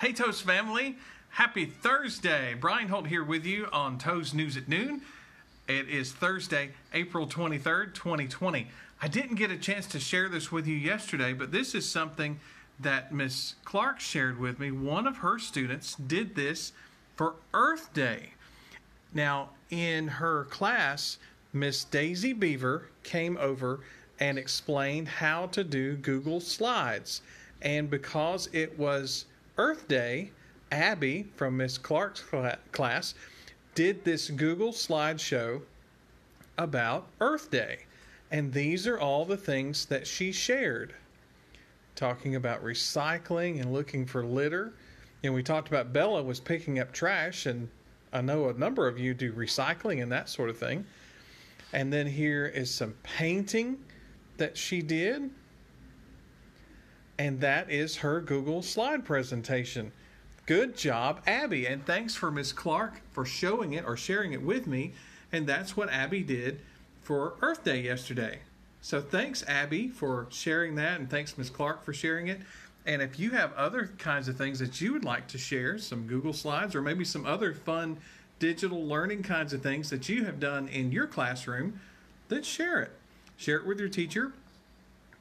Hey, Toast family. Happy Thursday. Brian Holt here with you on Toast News at Noon. It is Thursday, April 23rd, 2020. I didn't get a chance to share this with you yesterday, but this is something that Miss Clark shared with me. One of her students did this for Earth Day. Now, in her class, Miss Daisy Beaver came over and explained how to do Google Slides. And because it was Earth Day, Abby from Miss Clark's class did this Google slideshow about Earth Day. And these are all the things that she shared. Talking about recycling and looking for litter. And we talked about Bella was picking up trash, and I know a number of you do recycling and that sort of thing. And then here is some painting that she did. And that is her Google slide presentation. Good job, Abby. And thanks for Miss Clark for showing it or sharing it with me. And that's what Abby did for Earth Day yesterday. So thanks, Abby, for sharing that. And thanks, Miss Clark, for sharing it. And if you have other kinds of things that you would like to share, some Google Slides or maybe some other fun digital learning kinds of things that you have done in your classroom, then share it. Share it with your teacher.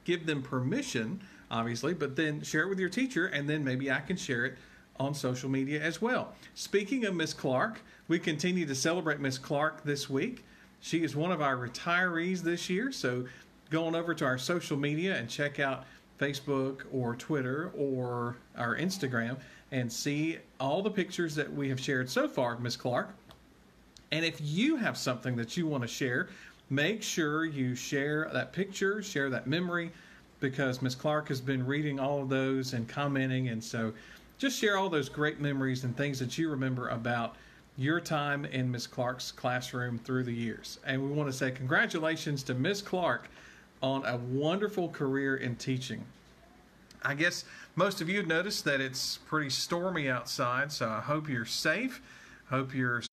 Give them permission, obviously, but then share it with your teacher, and then maybe I can share it on social media as well. Speaking of Miss Clark, we continue to celebrate Miss Clark this week. She is one of our retirees this year, so go on over to our social media and check out Facebook or Twitter or our Instagram and see all the pictures that we have shared so far Miss Clark. And if you have something that you want to share, make sure you share that picture, share that memory, because Miss Clark has been reading all of those and commenting. And so just share all those great memories and things that you remember about your time in Miss Clark's classroom through the years. And we want to say congratulations to Miss Clark on a wonderful career in teaching. I guess most of you noticed that it's pretty stormy outside, so I hope you're safe. Hope you're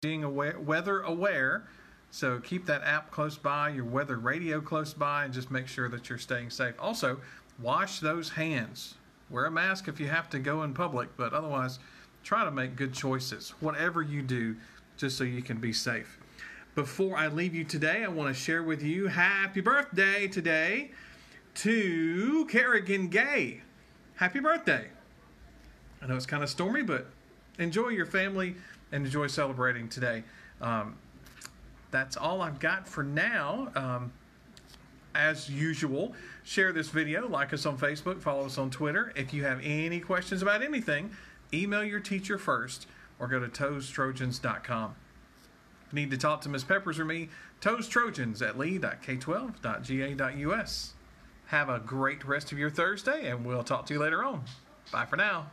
being aware, weather aware. So keep that app close by, your weather radio close by, and just make sure that you're staying safe. Also, wash those hands. Wear a mask if you have to go in public, but otherwise, try to make good choices, whatever you do, just so you can be safe. Before I leave you today, I want to share with you happy birthday today to Kerrigan Gay. Happy birthday. I know it's kind of stormy, but enjoy your family and enjoy celebrating today. Um, that's all I've got for now. Um, as usual, share this video, like us on Facebook, follow us on Twitter. If you have any questions about anything, email your teacher first or go to toestrojans.com. Need to talk to Ms. Peppers or me, toestrojans at lee.k12.ga.us. Have a great rest of your Thursday, and we'll talk to you later on. Bye for now.